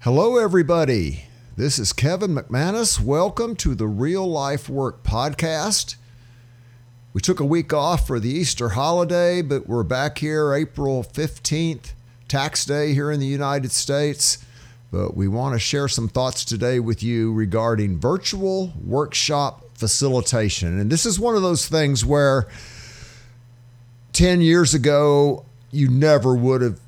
Hello, everybody. This is Kevin McManus. Welcome to the Real Life Work Podcast. We took a week off for the Easter holiday, but we're back here April 15th, tax day here in the United States. But we want to share some thoughts today with you regarding virtual workshop facilitation. And this is one of those things where 10 years ago, you never would have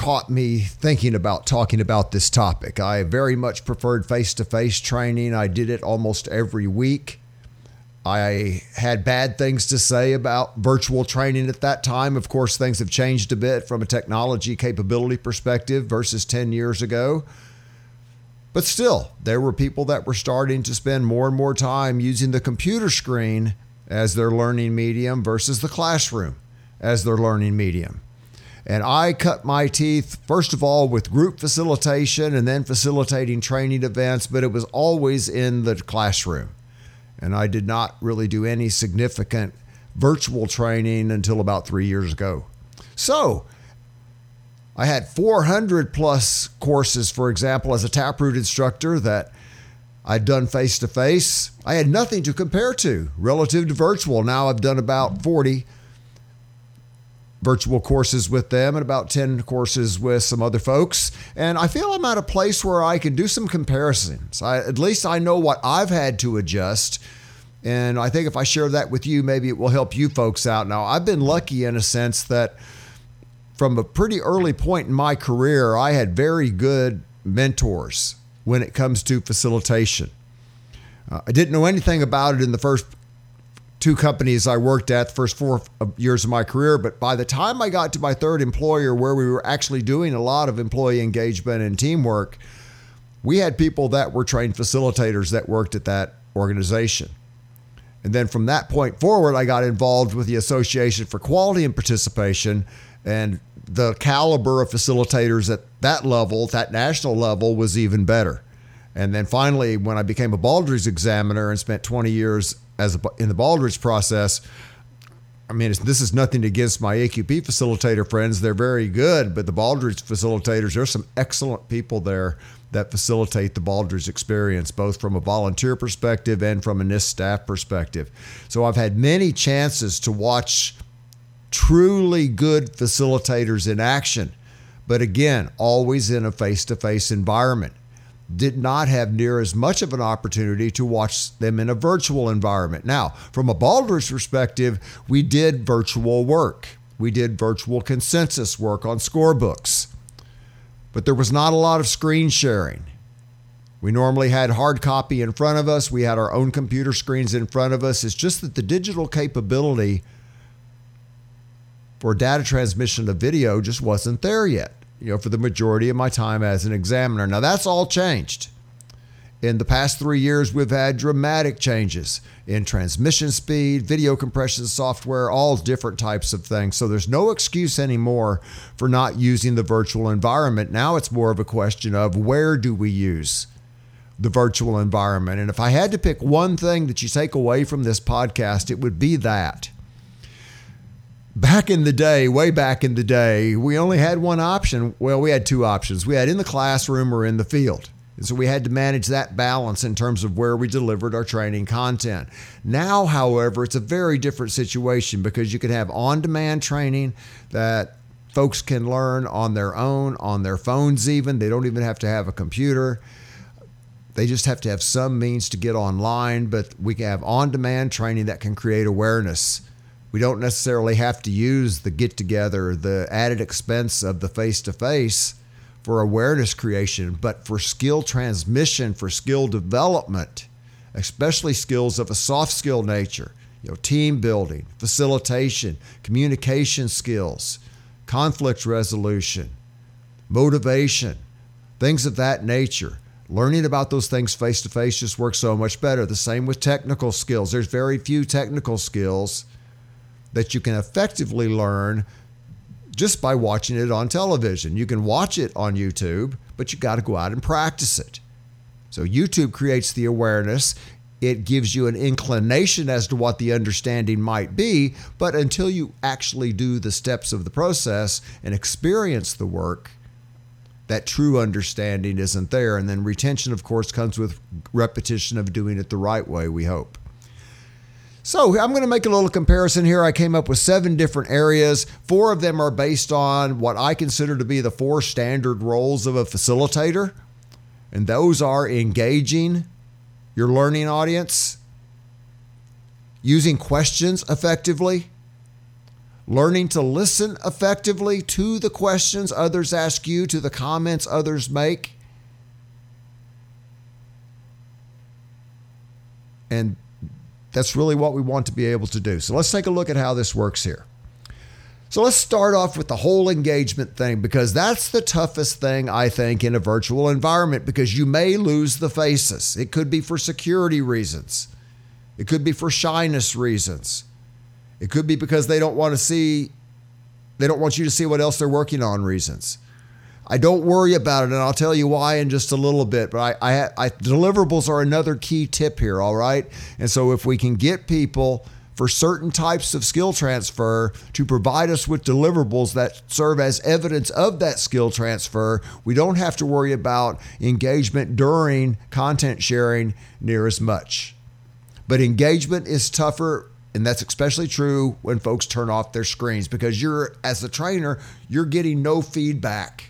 caught me thinking about talking about this topic. I very much preferred face to face training. I did it almost every week. I had bad things to say about virtual training at that time. Of course, things have changed a bit from a technology capability perspective versus 10 years ago. But still, there were people that were starting to spend more and more time using the computer screen as their learning medium versus the classroom as their learning medium. And I cut my teeth, first of all, with group facilitation and then facilitating training events, but it was always in the classroom. And I did not really do any significant virtual training until about three years ago. So, I had 400 plus courses, for example, as a Taproot instructor that I'd done face to face. I had nothing to compare to relative to virtual. Now I've done about 40 virtual courses with them and about 10 courses with some other folks. And I feel I'm at a place where I can do some comparisons. I, at least I know what I've had to adjust. And I think if I share that with you, maybe it will help you folks out. Now, I've been lucky in a sense that from a pretty early point in my career, I had very good mentors when it comes to facilitation. Uh, I didn't know anything about it in the first two companies I worked at the first four years of my career. But by the time I got to my third employer, where we were actually doing a lot of employee engagement and teamwork, we had people that were trained facilitators that worked at that organization. And then from that point forward, I got involved with the Association for Quality and Participation. And the caliber of facilitators at that level, that national level, was even better. And then finally, when I became a Baldrige examiner and spent 20 years as a, in the Baldrige process, I mean, this is nothing against my AQP facilitator friends. They're very good, but the Baldrige facilitators, there's some excellent people there that facilitate the Baldrige experience, both from a volunteer perspective and from a NIST staff perspective. So I've had many chances to watch truly good facilitators in action, but again, always in a face to face environment did not have near as much of an opportunity to watch them in a virtual environment. Now, from a Baldrige perspective, we did virtual work. We did virtual consensus work on scorebooks, but there was not a lot of screen sharing. We normally had hard copy in front of us. We had our own computer screens in front of us. It's just that the digital capability for data transmission of video just wasn't there yet you know, for the majority of my time as an examiner. Now that's all changed. In the past three years, we've had dramatic changes in transmission speed, video compression software, all different types of things. So there's no excuse anymore for not using the virtual environment. Now it's more of a question of where do we use the virtual environment? And if I had to pick one thing that you take away from this podcast, it would be that back in the day, way back in the day, we only had one option. Well, we had two options. We had in the classroom or in the field. And so we had to manage that balance in terms of where we delivered our training content. Now, however, it's a very different situation because you can have on demand training that folks can learn on their own, on their phones, even. They don't even have to have a computer. They just have to have some means to get online, but we can have on demand training that can create awareness we don't necessarily have to use the get together, the added expense of the face to face for awareness creation, but for skill transmission, for skill development, especially skills of a soft skill nature, you know, team building, facilitation, communication skills, conflict resolution, motivation, things of that nature. Learning about those things face to face just works so much better. The same with technical skills. There's very few technical skills that you can effectively learn just by watching it on television. You can watch it on YouTube, but you got to go out and practice it. So YouTube creates the awareness. It gives you an inclination as to what the understanding might be, but until you actually do the steps of the process and experience the work, that true understanding isn't there. And then retention, of course, comes with repetition of doing it the right way, we hope. So I'm going to make a little comparison here. I came up with seven different areas. Four of them are based on what I consider to be the four standard roles of a facilitator. And those are engaging your learning audience, using questions effectively, learning to listen effectively to the questions others ask you, to the comments others make. And that's really what we want to be able to do. So let's take a look at how this works here. So let's start off with the whole engagement thing because that's the toughest thing, I think, in a virtual environment because you may lose the faces. It could be for security reasons, it could be for shyness reasons, it could be because they don't want to see, they don't want you to see what else they're working on reasons. I don't worry about it, and I'll tell you why in just a little bit. But I, I, I, deliverables are another key tip here, all right? And so if we can get people for certain types of skill transfer to provide us with deliverables that serve as evidence of that skill transfer, we don't have to worry about engagement during content sharing near as much. But engagement is tougher and that's especially true when folks turn off their screens because you're as a trainer you're getting no feedback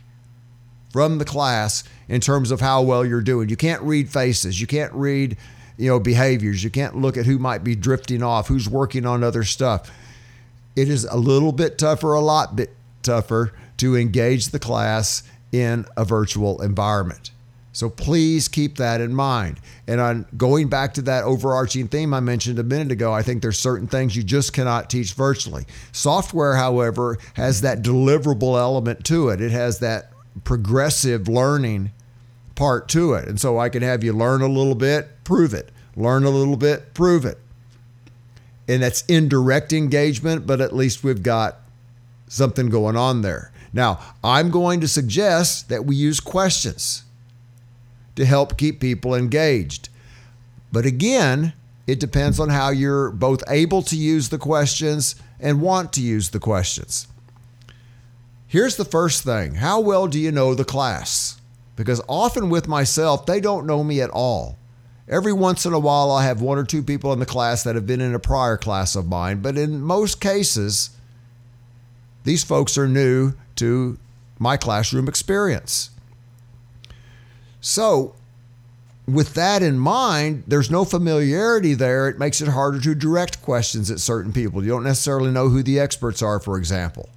from the class in terms of how well you're doing. You can't read faces. You can't read, you know, behaviors. You can't look at who might be drifting off, who's working on other stuff. It is a little bit tougher, a lot bit tougher to engage the class in a virtual environment. So please keep that in mind. And on going back to that overarching theme I mentioned a minute ago, I think there's certain things you just cannot teach virtually. Software, however, has that deliverable element to it. It has that progressive learning part to it. And so I can have you learn a little bit, prove it, learn a little bit, prove it. And that's indirect engagement, but at least we've got something going on there. Now, I'm going to suggest that we use questions to help keep people engaged. But again, it depends on how you're both able to use the questions and want to use the questions. Here's the first thing How well do you know the class? Because often with myself, they don't know me at all. Every once in a while, I have one or two people in the class that have been in a prior class of mine, but in most cases, these folks are new to my classroom experience. So, with that in mind, there's no familiarity there. It makes it harder to direct questions at certain people. You don't necessarily know who the experts are, for example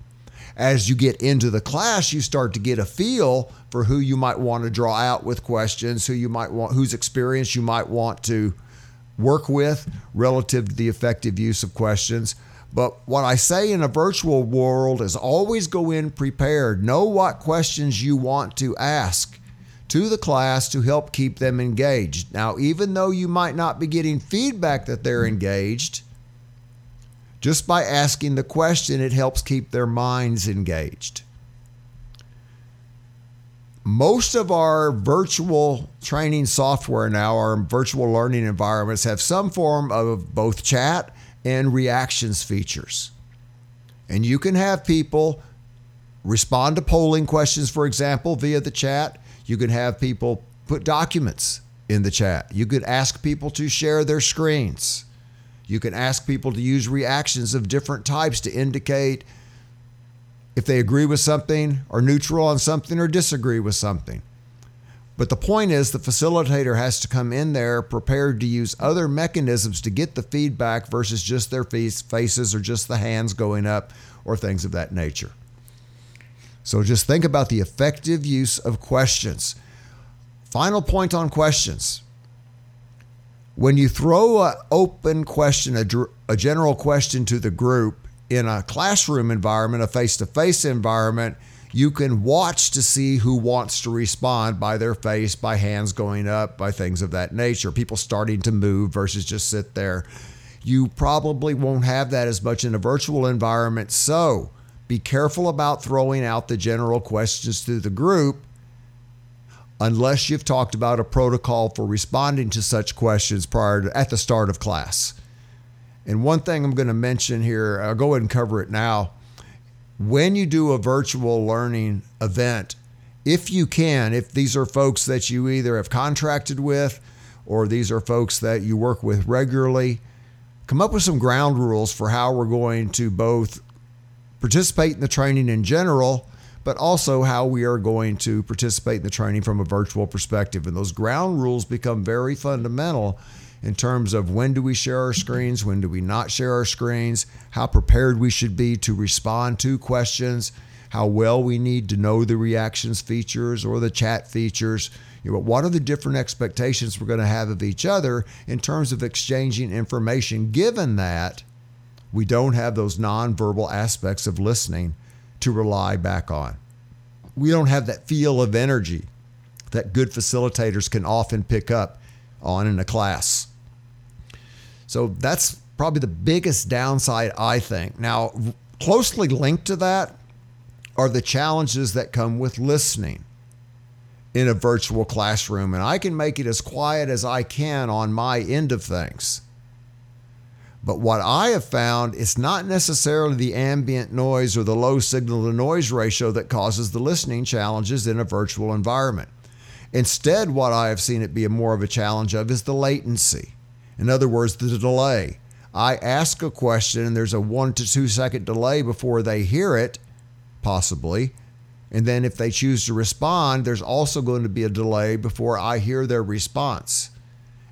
as you get into the class, you start to get a feel for who you might want to draw out with questions, who you might want, whose experience you might want to work with relative to the effective use of questions. But what I say in a virtual world is always go in prepared. Know what questions you want to ask to the class to help keep them engaged. Now, even though you might not be getting feedback that they're engaged, just by asking the question, it helps keep their minds engaged. Most of our virtual training software now, our virtual learning environments, have some form of both chat and reactions features. And you can have people respond to polling questions, for example, via the chat. You can have people put documents in the chat. You could ask people to share their screens. You can ask people to use reactions of different types to indicate if they agree with something, or neutral on something, or disagree with something. But the point is, the facilitator has to come in there prepared to use other mechanisms to get the feedback versus just their faces or just the hands going up or things of that nature. So just think about the effective use of questions. Final point on questions when you throw an open question, a, a general question to the group in a classroom environment, a face to face environment, you can watch to see who wants to respond by their face, by hands going up, by things of that nature, people starting to move versus just sit there. You probably won't have that as much in a virtual environment. So be careful about throwing out the general questions to the group unless you've talked about a protocol for responding to such questions prior to, at the start of class. And one thing I'm going to mention here, I'll go ahead and cover it now. When you do a virtual learning event, if you can, if these are folks that you either have contracted with or these are folks that you work with regularly, come up with some ground rules for how we're going to both participate in the training in general, but also how we are going to participate in the training from a virtual perspective. And those ground rules become very fundamental in terms of when do we share our screens, when do we not share our screens, how prepared we should be to respond to questions, how well we need to know the reactions features or the chat features. You know, what are the different expectations we're going to have of each other in terms of exchanging information, given that we don't have those nonverbal aspects of listening to rely back on. We don't have that feel of energy that good facilitators can often pick up on in a class. So that's probably the biggest downside, I think. Now, closely linked to that are the challenges that come with listening in a virtual classroom. And I can make it as quiet as I can on my end of things. But what I have found, it's not necessarily the ambient noise or the low signal to noise ratio that causes the listening challenges in a virtual environment. Instead, what I have seen it be more of a challenge of is the latency. In other words, the delay. I ask a question and there's a one to two second delay before they hear it, possibly. And then if they choose to respond, there's also going to be a delay before I hear their response.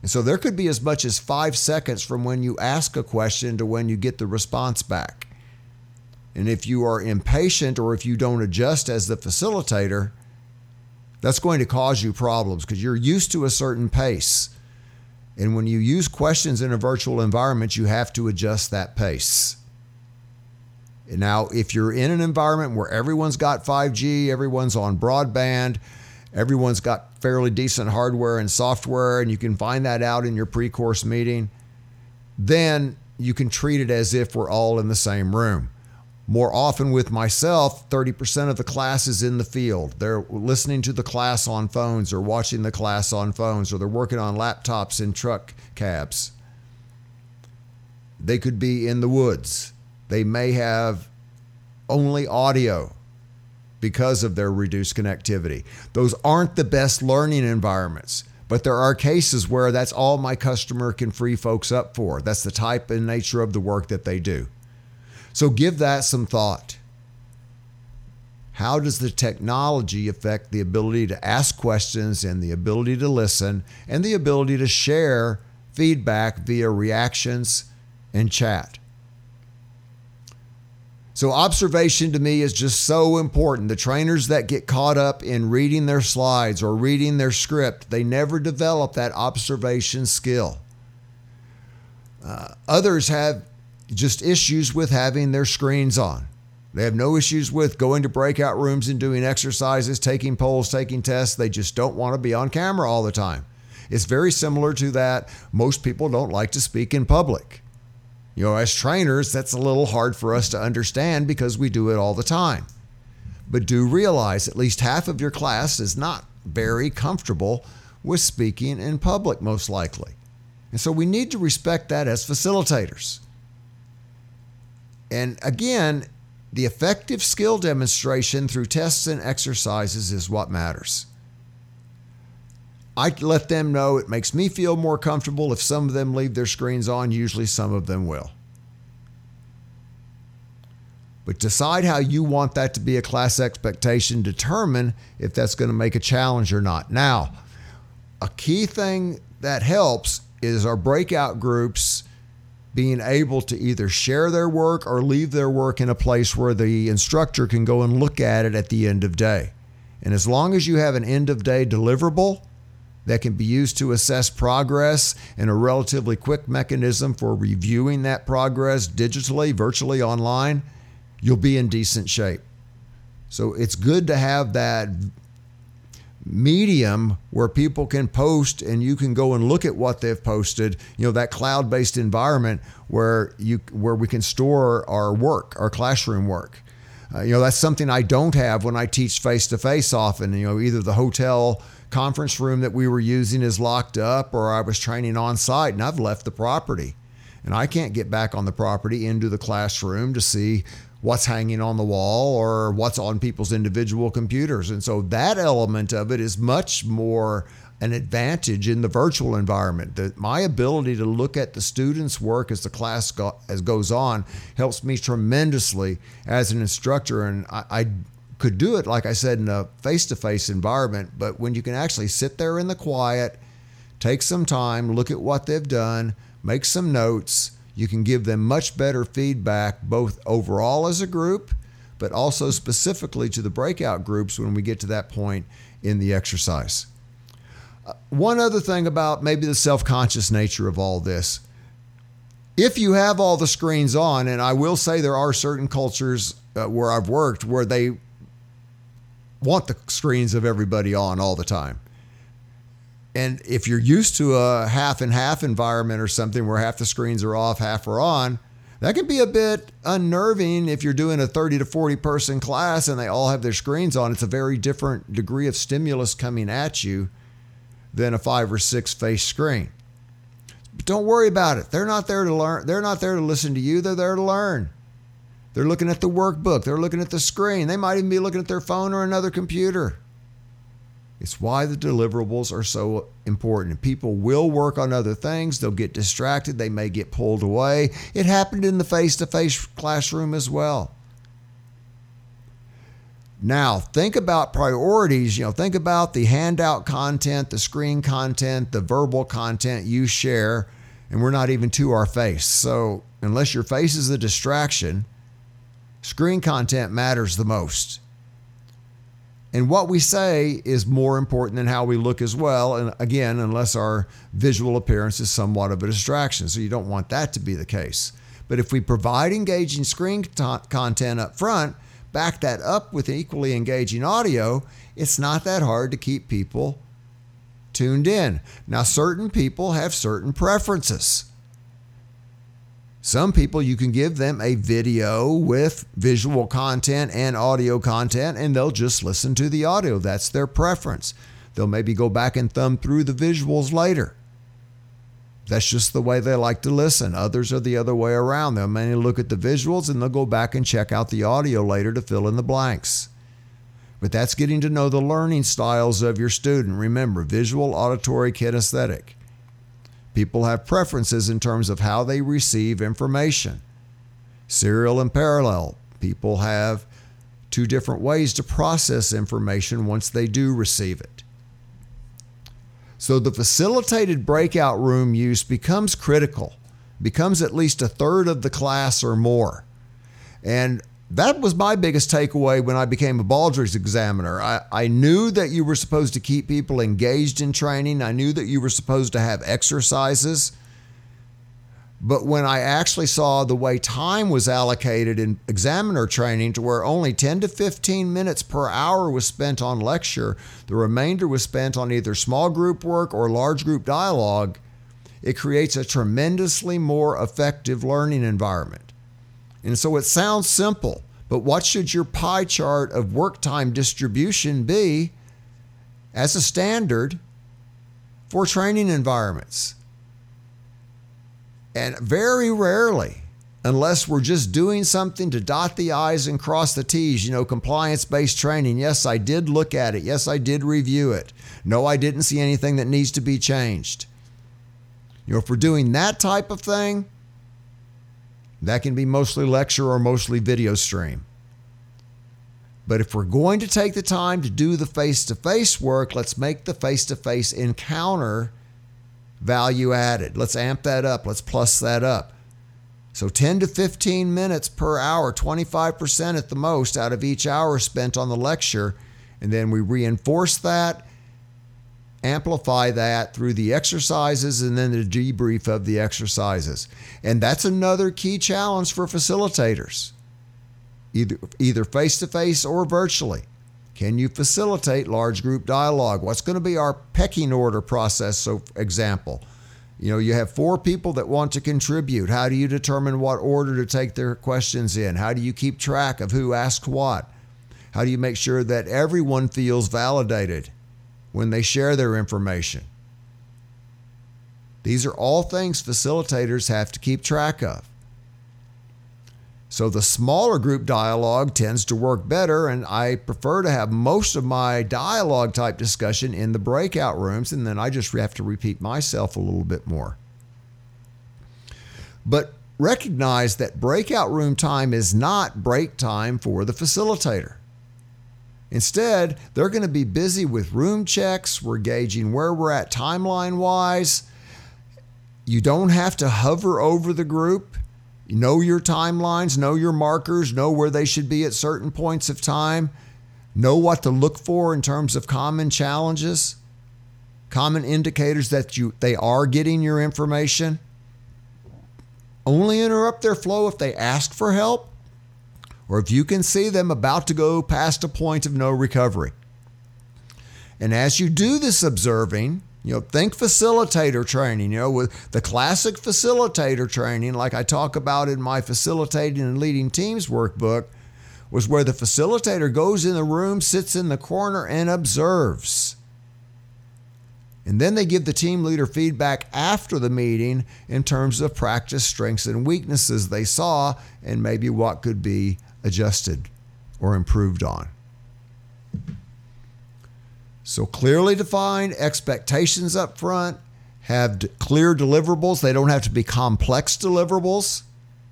And so there could be as much as five seconds from when you ask a question to when you get the response back. And if you are impatient or if you don't adjust as the facilitator, that's going to cause you problems because you're used to a certain pace. And when you use questions in a virtual environment, you have to adjust that pace. Now, if you're in an environment where everyone's got 5G, everyone's on broadband, Everyone's got fairly decent hardware and software, and you can find that out in your pre course meeting. Then you can treat it as if we're all in the same room. More often with myself, 30% of the class is in the field. They're listening to the class on phones or watching the class on phones or they're working on laptops in truck cabs. They could be in the woods. They may have only audio because of their reduced connectivity. Those aren't the best learning environments, but there are cases where that's all my customer can free folks up for. That's the type and nature of the work that they do. So give that some thought. How does the technology affect the ability to ask questions and the ability to listen and the ability to share feedback via reactions and chat? So, observation to me is just so important. The trainers that get caught up in reading their slides or reading their script, they never develop that observation skill. Uh, others have just issues with having their screens on. They have no issues with going to breakout rooms and doing exercises, taking polls, taking tests. They just don't want to be on camera all the time. It's very similar to that. Most people don't like to speak in public. You know, as trainers, that's a little hard for us to understand because we do it all the time. But do realize at least half of your class is not very comfortable with speaking in public, most likely. And so we need to respect that as facilitators. And again, the effective skill demonstration through tests and exercises is what matters. I let them know it makes me feel more comfortable if some of them leave their screens on. Usually, some of them will. But decide how you want that to be a class expectation. Determine if that's going to make a challenge or not. Now, a key thing that helps is our breakout groups being able to either share their work or leave their work in a place where the instructor can go and look at it at the end of day. And as long as you have an end of day deliverable, that can be used to assess progress and a relatively quick mechanism for reviewing that progress digitally, virtually online, you'll be in decent shape. So it's good to have that medium where people can post and you can go and look at what they've posted you know that cloud-based environment where you where we can store our work our classroom work uh, you know that's something i don't have when i teach face to face often you know either the hotel conference room that we were using is locked up or I was training on site and I've left the property. And I can't get back on the property into the classroom to see what's hanging on the wall or what's on people's individual computers. And so that element of it is much more an advantage in the virtual environment. That my ability to look at the students' work as the class go, as goes on helps me tremendously as an instructor, and I, I could do it like I said in a face-to-face environment. But when you can actually sit there in the quiet, take some time, look at what they've done, make some notes, you can give them much better feedback both overall as a group, but also specifically to the breakout groups when we get to that point in the exercise. One other thing about maybe the self conscious nature of all this. If you have all the screens on, and I will say there are certain cultures uh, where I've worked where they want the screens of everybody on all the time. And if you're used to a half and half environment or something where half the screens are off, half are on, that can be a bit unnerving if you're doing a 30 to 40 person class and they all have their screens on. It's a very different degree of stimulus coming at you than a five or six face screen. But don't worry about it. They're not there to learn. They're not there to listen to you. They're there to learn. They're looking at the workbook. They're looking at the screen. They might even be looking at their phone or another computer. It's why the deliverables are so important. People will work on other things. They'll get distracted. They may get pulled away. It happened in the face to face classroom as well. Now, think about priorities. You know, think about the handout content, the screen content, the verbal content you share, and we're not even to our face. So, unless your face is a distraction, screen content matters the most. And what we say is more important than how we look as well. And again, unless our visual appearance is somewhat of a distraction. So, you don't want that to be the case. But if we provide engaging screen t- content up front, back that up with equally engaging audio, it's not that hard to keep people tuned in. Now, certain people have certain preferences. Some people, you can give them a video with visual content and audio content, and they'll just listen to the audio. That's their preference. They'll maybe go back and thumb through the visuals later. That's just the way they like to listen. Others are the other way around. They'll mainly look at the visuals and they'll go back and check out the audio later to fill in the blanks. But that's getting to know the learning styles of your student. Remember, visual, auditory, kinesthetic. People have preferences in terms of how they receive information. Serial and parallel. People have two different ways to process information once they do receive it. So the facilitated breakout room use becomes critical, becomes at least a third of the class or more. And that was my biggest takeaway when I became a Baldrige examiner. I, I knew that you were supposed to keep people engaged in training. I knew that you were supposed to have exercises. But when I actually saw the way time was allocated in examiner training to where only 10 to 15 minutes per hour was spent on lecture, the remainder was spent on either small group work or large group dialogue, it creates a tremendously more effective learning environment. And so it sounds simple, but what should your pie chart of work time distribution be as a standard for training environments? And very rarely, unless we're just doing something to dot the I's and cross the T's, you know, compliance based training. Yes, I did look at it. Yes, I did review it. No, I didn't see anything that needs to be changed. You know, if we're doing that type of thing, that can be mostly lecture or mostly video stream. But if we're going to take the time to do the face to face work, let's make the face to face encounter value added. Let's amp that up. Let's plus that up. So 10 to 15 minutes per hour, 25% at the most out of each hour spent on the lecture. And then we reinforce that, amplify that through the exercises and then the debrief of the exercises. And that's another key challenge for facilitators, either face to face or virtually. Can you facilitate large group dialogue? What's going to be our pecking order process? So, for example, you know, you have four people that want to contribute. How do you determine what order to take their questions in? How do you keep track of who asked what? How do you make sure that everyone feels validated when they share their information? These are all things facilitators have to keep track of. So the smaller group dialogue tends to work better, and I prefer to have most of my dialogue type discussion in the breakout rooms, and then I just have to repeat myself a little bit more. But recognize that breakout room time is not break time for the facilitator. Instead, they're going to be busy with room checks. We're gauging where we're at timeline wise. You don't have to hover over the group. Know your timelines, know your markers, know where they should be at certain points of time, know what to look for in terms of common challenges, common indicators that you they are getting your information. Only interrupt their flow if they ask for help or if you can see them about to go past a point of no recovery. And as you do this observing, you know, think facilitator training, you know, with the classic facilitator training, like I talk about in my facilitating and leading teams workbook, was where the facilitator goes in the room, sits in the corner, and observes. And then they give the team leader feedback after the meeting in terms of practice strengths and weaknesses they saw and maybe what could be adjusted or improved on. So clearly define expectations up front, have clear deliverables. They don't have to be complex deliverables.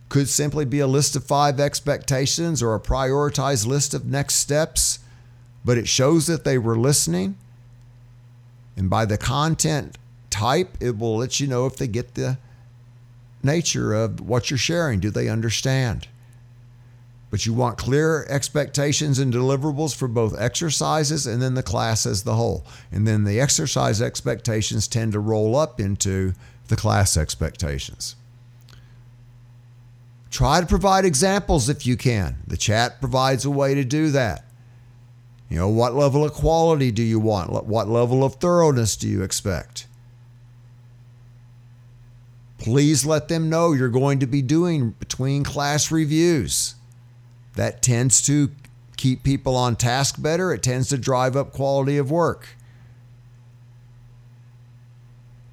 Could simply be a list of five expectations or a prioritized list of next steps, but it shows that they were listening. And by the content type, it will let you know if they get the nature of what you're sharing. Do they understand? But you want clear expectations and deliverables for both exercises and then the class as the whole. And then the exercise expectations tend to roll up into the class expectations. Try to provide examples if you can. The chat provides a way to do that. You know, what level of quality do you want? What level of thoroughness do you expect? Please let them know you're going to be doing between class reviews that tends to keep people on task better. It tends to drive up quality of work.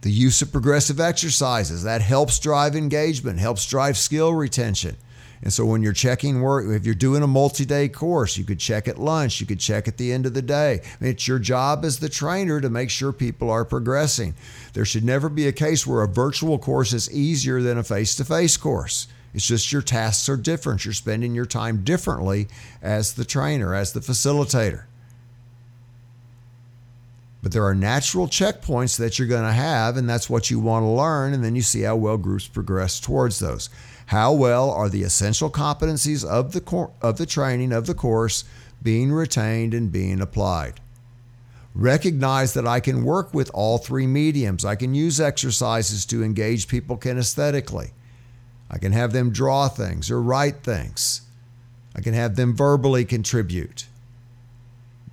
The use of progressive exercises that helps drive engagement, helps drive skill retention. And so when you're checking work, if you're doing a multi-day course, you could check at lunch, you could check at the end of the day. It's your job as the trainer to make sure people are progressing. There should never be a case where a virtual course is easier than a face-to-face course. It's just your tasks are different. You're spending your time differently as the trainer, as the facilitator. But there are natural checkpoints that you're going to have, and that's what you want to learn. And then you see how well groups progress towards those. How well are the essential competencies of the, cor- of the training, of the course, being retained and being applied? Recognize that I can work with all three mediums. I can use exercises to engage people kinesthetically. I can have them draw things or write things. I can have them verbally contribute.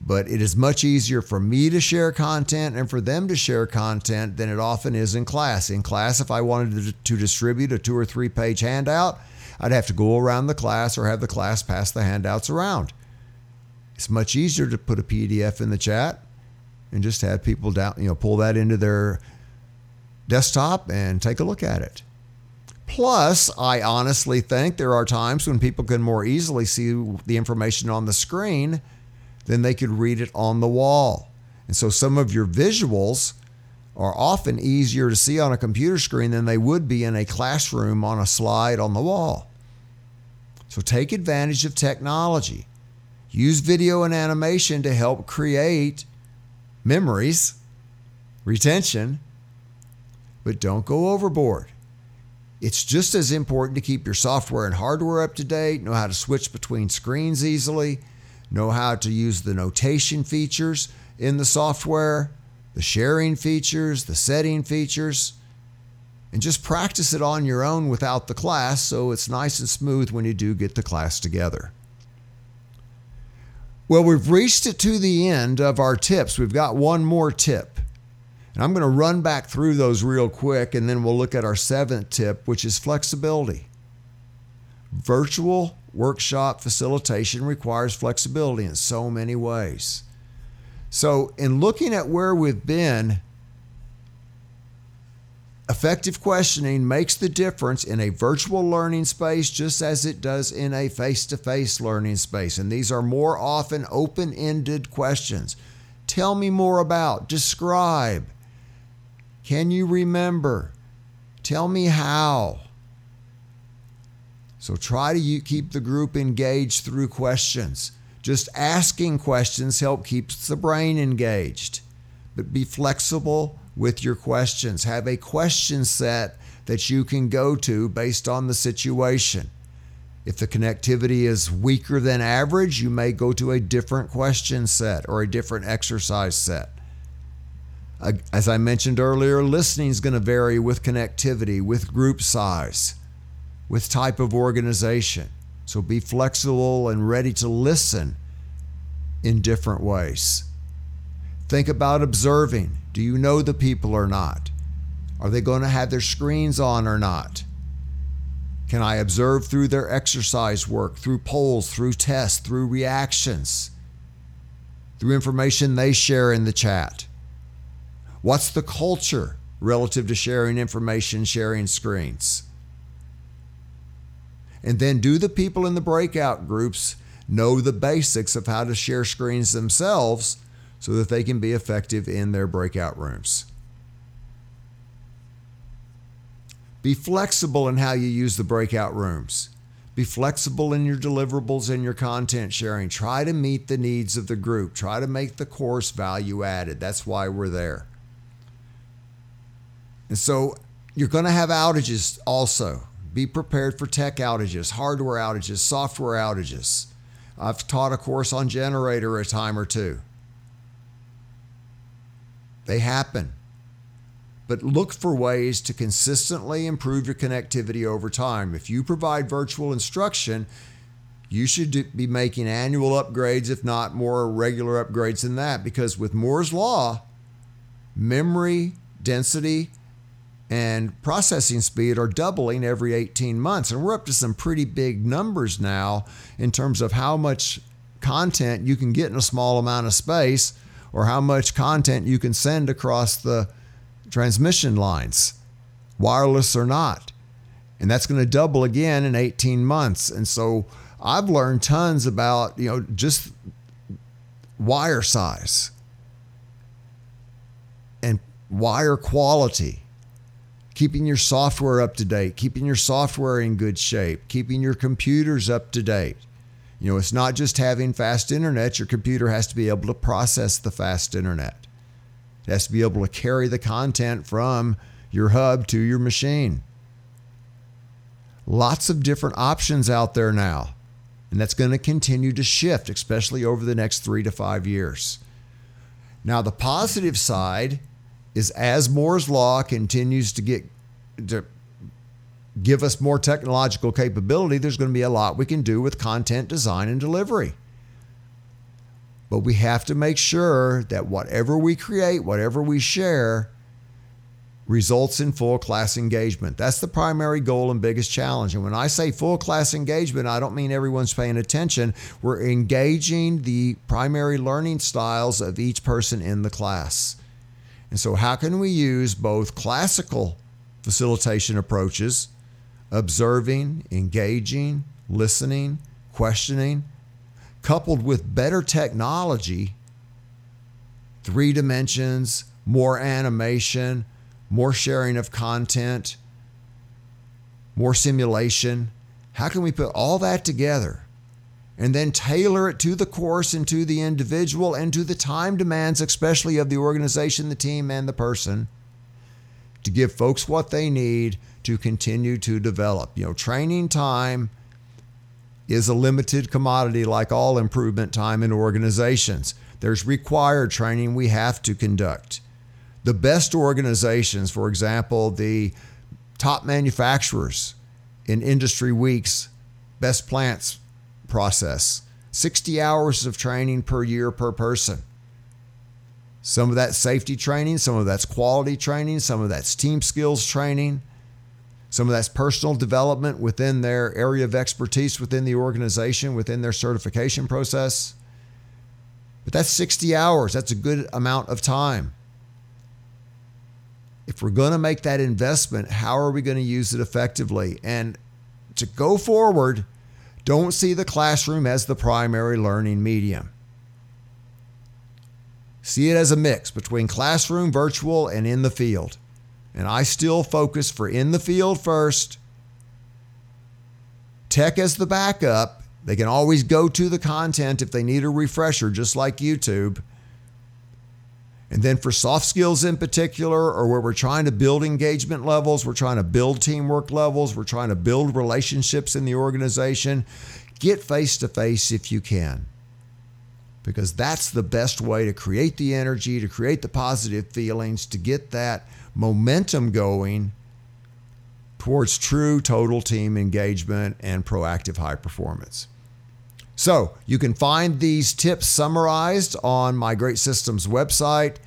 But it is much easier for me to share content and for them to share content than it often is in class. In class, if I wanted to, distribute a two or three page handout, I'd have to go around the class or have the class pass the handouts around. It's much easier to put a PDF in the chat and just have people down, you know, pull that into their desktop and take a look at it. Plus, I honestly think there are times when people can more easily see the information on the screen than they could read it on the wall. And so some of your visuals are often easier to see on a computer screen than they would be in a classroom on a slide on the wall. So take advantage of technology. Use video and animation to help create memories, retention, but don't go overboard. It's just as important to keep your software and hardware up to date, know how to switch between screens easily, know how to use the notation features in the software, the sharing features, the setting features, and just practice it on your own without the class so it's nice and smooth when you do get the class together. Well, we've reached it to the end of our tips. We've got one more tip. And I'm going to run back through those real quick, and then we'll look at our seventh tip, which is flexibility. Virtual workshop facilitation requires flexibility in so many ways. So, in looking at where we've been, Effective questioning makes the difference in a virtual learning space just as it does in a face to face learning space. And these are more often open ended questions. Tell me more about, describe. Can you remember? Tell me how. So try to keep the group engaged through questions. Just asking questions help keeps the brain engaged. But be flexible with your questions. Have a question set that you can go to based on the situation. If the connectivity is weaker than average, you may go to a different question set or a different exercise set. As I mentioned earlier, listening is going to vary with connectivity, with group size, with type of organization. So be flexible and ready to listen in different ways. Think about observing. Do you know the people or not? Are they going to have their screens on or not? Can I observe through their exercise work, through polls, through tests, through reactions, through information they share in the chat? What's the culture relative to sharing information, sharing screens? And then do the people in the breakout groups know the basics of how to share screens themselves so that they can be effective in their breakout rooms. Be flexible in how you use the breakout rooms. Be flexible in your deliverables and your content sharing. Try to meet the needs of the group. Try to make the course value added. That's why we're there. And so you're going to have outages also. Be prepared for tech outages, hardware outages, software outages. I've taught a course on generator a time or two. They happen. But look for ways to consistently improve your connectivity over time. If you provide virtual instruction, you should be making annual upgrades, if not more regular upgrades than that, because with Moore's Law, memory density and processing speed are doubling every 18 months. And we're up to some pretty big numbers now in terms of how much content you can get in a small amount of space or how much content you can send across the transmission lines, wireless or not. And that's going to double again in 18 months. And so I've learned tons about, you know, just wire size and wire quality, keeping your software up to date, keeping your software in good shape, keeping your computers up to date. You know, it's not just having fast internet, your computer has to be able to process the fast internet. It has to be able to carry the content from your hub to your machine. Lots of different options out there now, and that's going to continue to shift, especially over the next three to five years. Now, the positive side is as Moore's Law continues to get to give us more technological capability, there's going to be a lot we can do with content design and delivery. But we have to make sure that whatever we create, whatever we share, results in full class engagement. That's the primary goal and biggest challenge. And when I say full class engagement, I don't mean everyone's paying attention. We're engaging the primary learning styles of each person in the class. And so, how can we use both classical facilitation approaches observing, engaging, listening, questioning, coupled with better technology, three dimensions, more animation, more sharing of content, more simulation. How can we put all that together and then tailor it to the course and to the individual and to the time demands, especially of the organization, the team, and the person, to give folks what they need to continue to develop. You know, training time is a limited commodity like all improvement time in organizations. There's required training we have to conduct. The best organizations, for example, the top manufacturers in IndustryWeek's, best plants process, 60 hours of training per year per person. Some of that's safety training, some of that's quality training, some of that's team skills training. Some of that's personal development within their area of expertise within the organization, within their certification process. But that's 60 hours. That's a good amount of time. if we're going to make that investment, how are we going to use it effectively? And to go forward, don't see the classroom as the primary learning medium. See it as a mix between classroom, virtual, and in the field. And I still focus for in the field first, tech as the backup. They can always go to the content if they need a refresher, just like YouTube. And then for soft skills in particular, or where we're trying to build engagement levels, we're trying to build teamwork levels, we're trying to build relationships in the organization, get face to face if you can. Because that's the best way to create the energy, to create the positive feelings, to get that momentum going towards true total team engagement and proactive high performance. So you can find these tips summarized on my Great Systems website.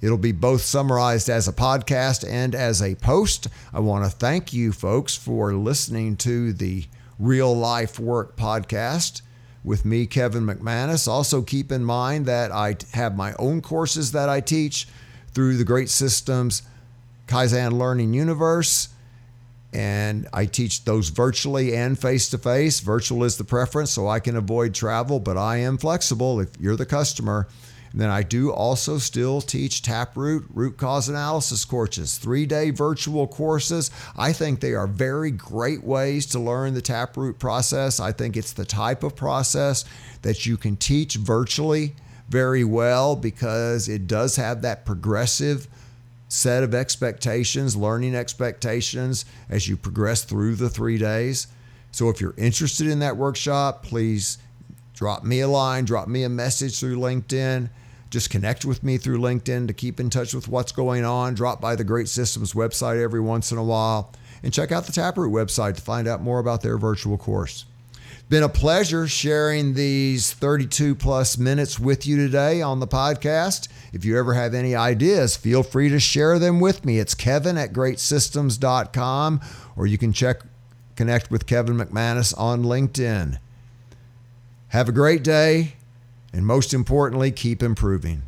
It'll be both summarized as a podcast and as a post. I want to thank you folks for listening to the Real Life Work podcast with me, Kevin McManus. Also, keep in mind that I have my own courses that I teach through the Great Systems Kaizen Learning Universe and I teach those virtually and face to face. Virtual is the preference, so I can avoid travel, but I am flexible if you're the customer. And then I do also still teach Taproot root cause analysis courses, three day virtual courses. I think they are very great ways to learn the Taproot process. I think it's the type of process that you can teach virtually very well because it does have that progressive set of expectations, learning expectations as you progress through the three days. So if you're interested in that workshop, please drop me a line, drop me a message through LinkedIn. Just connect with me through LinkedIn to keep in touch with what's going on. Drop by the Great Systems website every once in a while and check out the Taproot website to find out more about their virtual course. Been a pleasure sharing these 32 plus minutes with you today on the podcast. If you ever have any ideas, feel free to share them with me. It's kevin at greatsystems.com or you can check connect with Kevin McManus on LinkedIn. Have a great day and most importantly, keep improving.